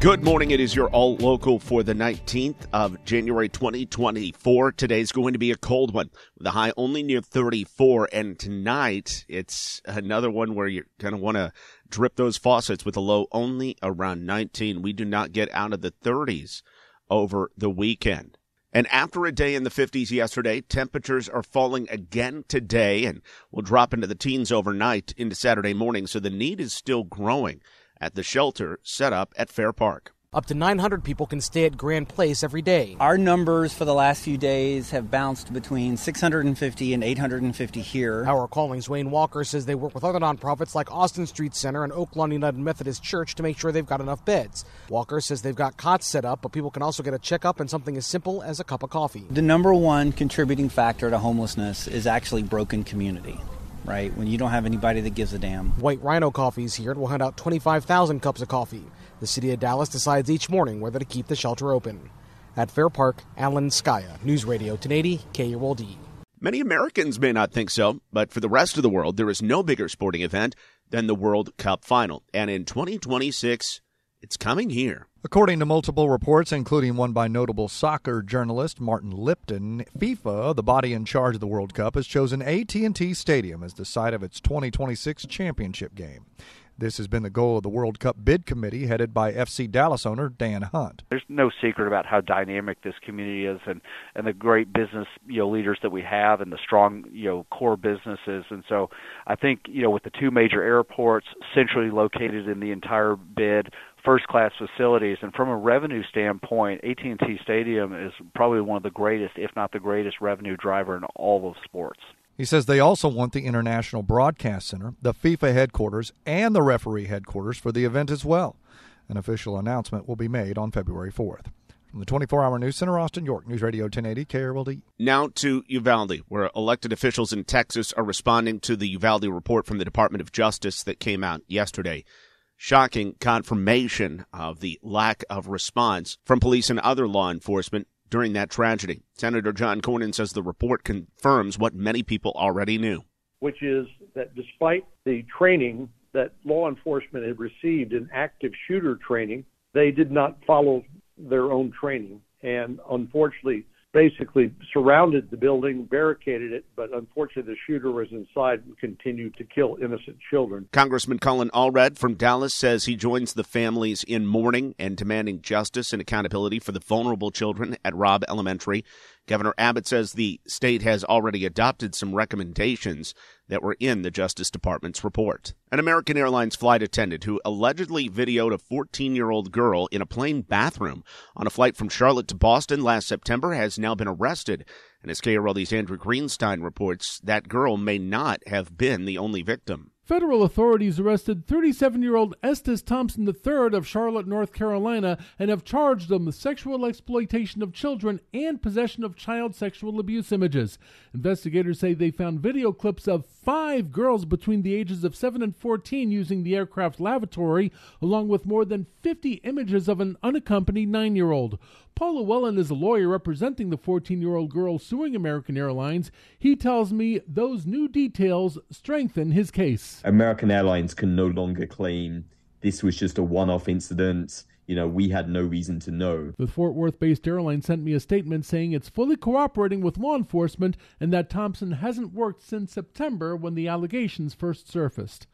Good morning. It is your all local for the 19th of January 2024. Today's going to be a cold one The high only near 34. And tonight, it's another one where you're going to want to drip those faucets with a low only around 19. We do not get out of the 30s over the weekend. And after a day in the 50s yesterday, temperatures are falling again today and will drop into the teens overnight into Saturday morning. So the need is still growing at the shelter set up at Fair Park. Up to 900 people can stay at Grand Place every day. Our numbers for the last few days have bounced between 650 and 850 here. OurCalling's Wayne Walker says they work with other nonprofits like Austin Street Center and Oaklawn United Methodist Church to make sure they've got enough beds. Walker says they've got cots set up, but people can also get a checkup and something as simple as a cup of coffee. The number one contributing factor to homelessness is actually broken community right? When you don't have anybody that gives a damn. White Rhino Coffee is here and will hand out 25,000 cups of coffee. The city of Dallas decides each morning whether to keep the shelter open. At Fair Park, Alan Scaia, News Radio 1080 KRLD. Many Americans may not think so, but for the rest of the world, there is no bigger sporting event than the World Cup final. And in 2026, it's coming here. According to multiple reports, including one by notable soccer journalist Martin Lipton, FIFA, the body in charge of the World Cup, has chosen AT&T Stadium as the site of its 2026 championship game. This has been the goal of the World Cup bid committee headed by FC Dallas owner Dan Hunt. There's no secret about how dynamic this community is and and the great business, you know, leaders that we have and the strong, you know, core businesses. And so I think, you know, with the two major airports centrally located in the entire bid, first class facilities and from a revenue standpoint AT&T Stadium is probably one of the greatest if not the greatest revenue driver in all of sports. He says they also want the International Broadcast Center, the FIFA headquarters, and the referee headquarters for the event as well. An official announcement will be made on February 4th. From the 24 Hour News Center, Austin, York, News Radio 1080, KRLD. Now to Uvalde, where elected officials in Texas are responding to the Uvalde report from the Department of Justice that came out yesterday. Shocking confirmation of the lack of response from police and other law enforcement during that tragedy. Senator John Cornyn says the report confirms what many people already knew, which is that despite the training that law enforcement had received in active shooter training, they did not follow their own training. And unfortunately, basically surrounded the building, barricaded it, but unfortunately the shooter was inside and continued to kill innocent children. Congressman Colin Allred from Dallas says he joins the families in mourning and demanding justice and accountability for the vulnerable children at Robb Elementary. Governor Abbott says the state has already adopted some recommendations that were in the Justice Department's report. An American Airlines flight attendant who allegedly videoed a 14 year old girl in a plane bathroom on a flight from Charlotte to Boston last September has now been arrested. And as KRLD's Andrew Greenstein reports, that girl may not have been the only victim. Federal authorities arrested 37 year old Estes Thompson III of Charlotte, North Carolina, and have charged him with sexual exploitation of children and possession of child sexual abuse images. Investigators say they found video clips of five girls between the ages of 7 and 14 using the aircraft lavatory, along with more than 50 images of an unaccompanied nine year old. Paul Llewellyn is a lawyer representing the 14 year old girl suing American Airlines. He tells me those new details strengthen his case. American Airlines can no longer claim this was just a one off incident. you know, we had no reason to know. The Fort Worth based airline sent me a statement saying it's fully cooperating with law enforcement and that Thompson hasn't worked since September when the allegations first surfaced.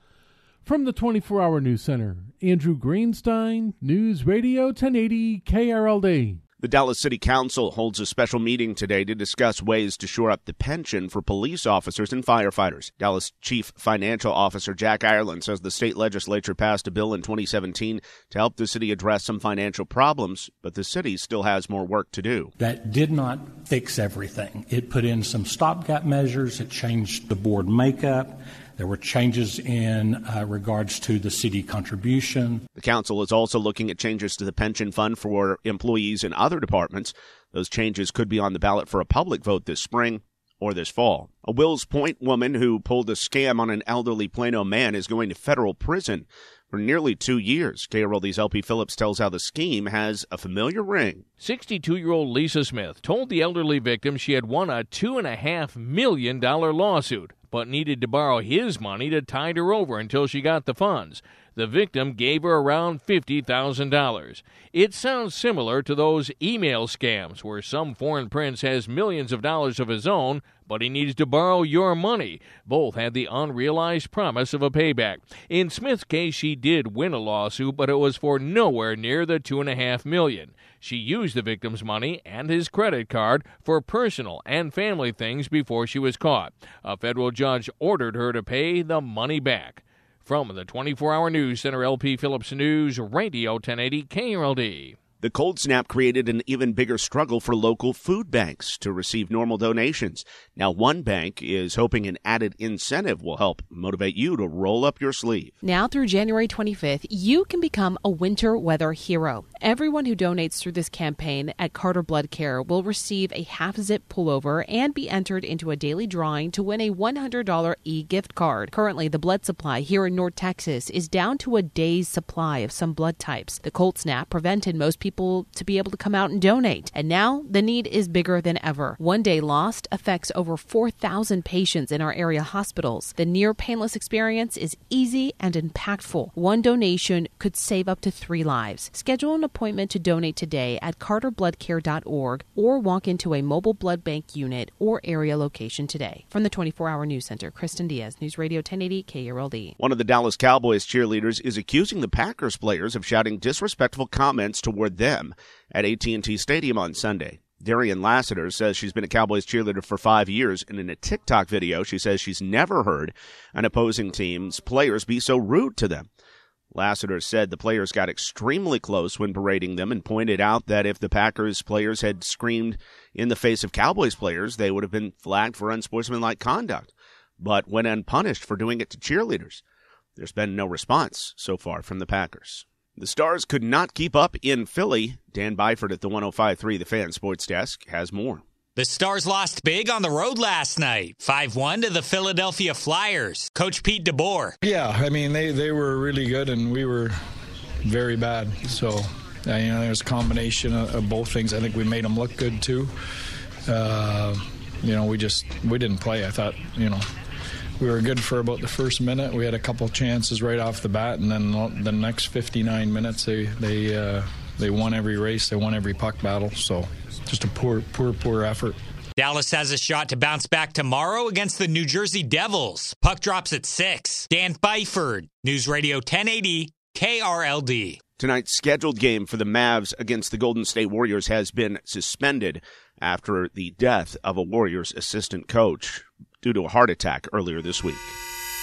From the 24 Hour News Center, Andrew Greenstein, News Radio 1080 KRLD. The Dallas City Council holds a special meeting today to discuss ways to shore up the pension for police officers and firefighters. Dallas Chief Financial Officer Jack Ireland says the state legislature passed a bill in 2017 to help the city address some financial problems, but the city still has more work to do. That did not fix everything. It put in some stopgap measures, it changed the board makeup. There were changes in uh, regards to the city contribution. The council is also looking at changes to the pension fund for employees in other departments. Those changes could be on the ballot for a public vote this spring or this fall. A Wills Point woman who pulled a scam on an elderly Plano man is going to federal prison for nearly two years. KRLD's LP Phillips tells how the scheme has a familiar ring. 62 year old Lisa Smith told the elderly victim she had won a $2.5 million lawsuit but needed to borrow his money to tide her over until she got the funds. The victim gave her around $50,000. It sounds similar to those email scams where some foreign prince has millions of dollars of his own, but he needs to borrow your money. Both had the unrealized promise of a payback. In Smith's case, she did win a lawsuit, but it was for nowhere near the two and a half million. She used the victim's money and his credit card for personal and family things before she was caught. A federal judge ordered her to pay the money back. From the 24 hour news center, LP Phillips News, Radio 1080 KRLD. The cold snap created an even bigger struggle for local food banks to receive normal donations. Now, one bank is hoping an added incentive will help motivate you to roll up your sleeve. Now through January 25th, you can become a winter weather hero. Everyone who donates through this campaign at Carter Blood Care will receive a half zip pullover and be entered into a daily drawing to win a $100 e gift card. Currently, the blood supply here in North Texas is down to a day's supply of some blood types. The cold snap prevented most people to be able to come out and donate. And now the need is bigger than ever. One day lost affects over 4,000 patients in our area hospitals. The near painless experience is easy and impactful. One donation could save up to three lives. Schedule an appointment to donate today at carterbloodcare.org or walk into a mobile blood bank unit or area location today. From the 24 Hour News Center, Kristen Diaz, News Radio 1080 KRLD. One of the Dallas Cowboys cheerleaders is accusing the Packers players of shouting disrespectful comments toward them at AT&T Stadium on Sunday. Darian Lassiter says she's been a Cowboys cheerleader for five years, and in a TikTok video, she says she's never heard an opposing team's players be so rude to them. Lassiter said the players got extremely close when berating them and pointed out that if the Packers players had screamed in the face of Cowboys players, they would have been flagged for unsportsmanlike conduct, but went unpunished for doing it to cheerleaders. There's been no response so far from the Packers. The Stars could not keep up in Philly. Dan Byford at the 105.3 The Fan Sports Desk has more. The Stars lost big on the road last night, 5-1 to the Philadelphia Flyers. Coach Pete DeBoer. Yeah, I mean, they, they were really good and we were very bad. So, uh, you know, there's a combination of, of, both things. I think we made them look good, too. Uh, you know, we just, we didn't play. I thought, you know, we were good for about the first minute. We had a couple chances right off the bat, and then the next 59 minutes, they they uh, they won every race, they won every puck battle. So just a poor, poor, poor effort. Dallas has a shot to bounce back tomorrow against the New Jersey Devils. Puck drops at six. Dan Byford, News Radio 1080 KRLD. Tonight's scheduled game for the Mavs against the Golden State Warriors has been suspended after the death of a Warriors assistant coach due to a heart attack earlier this week.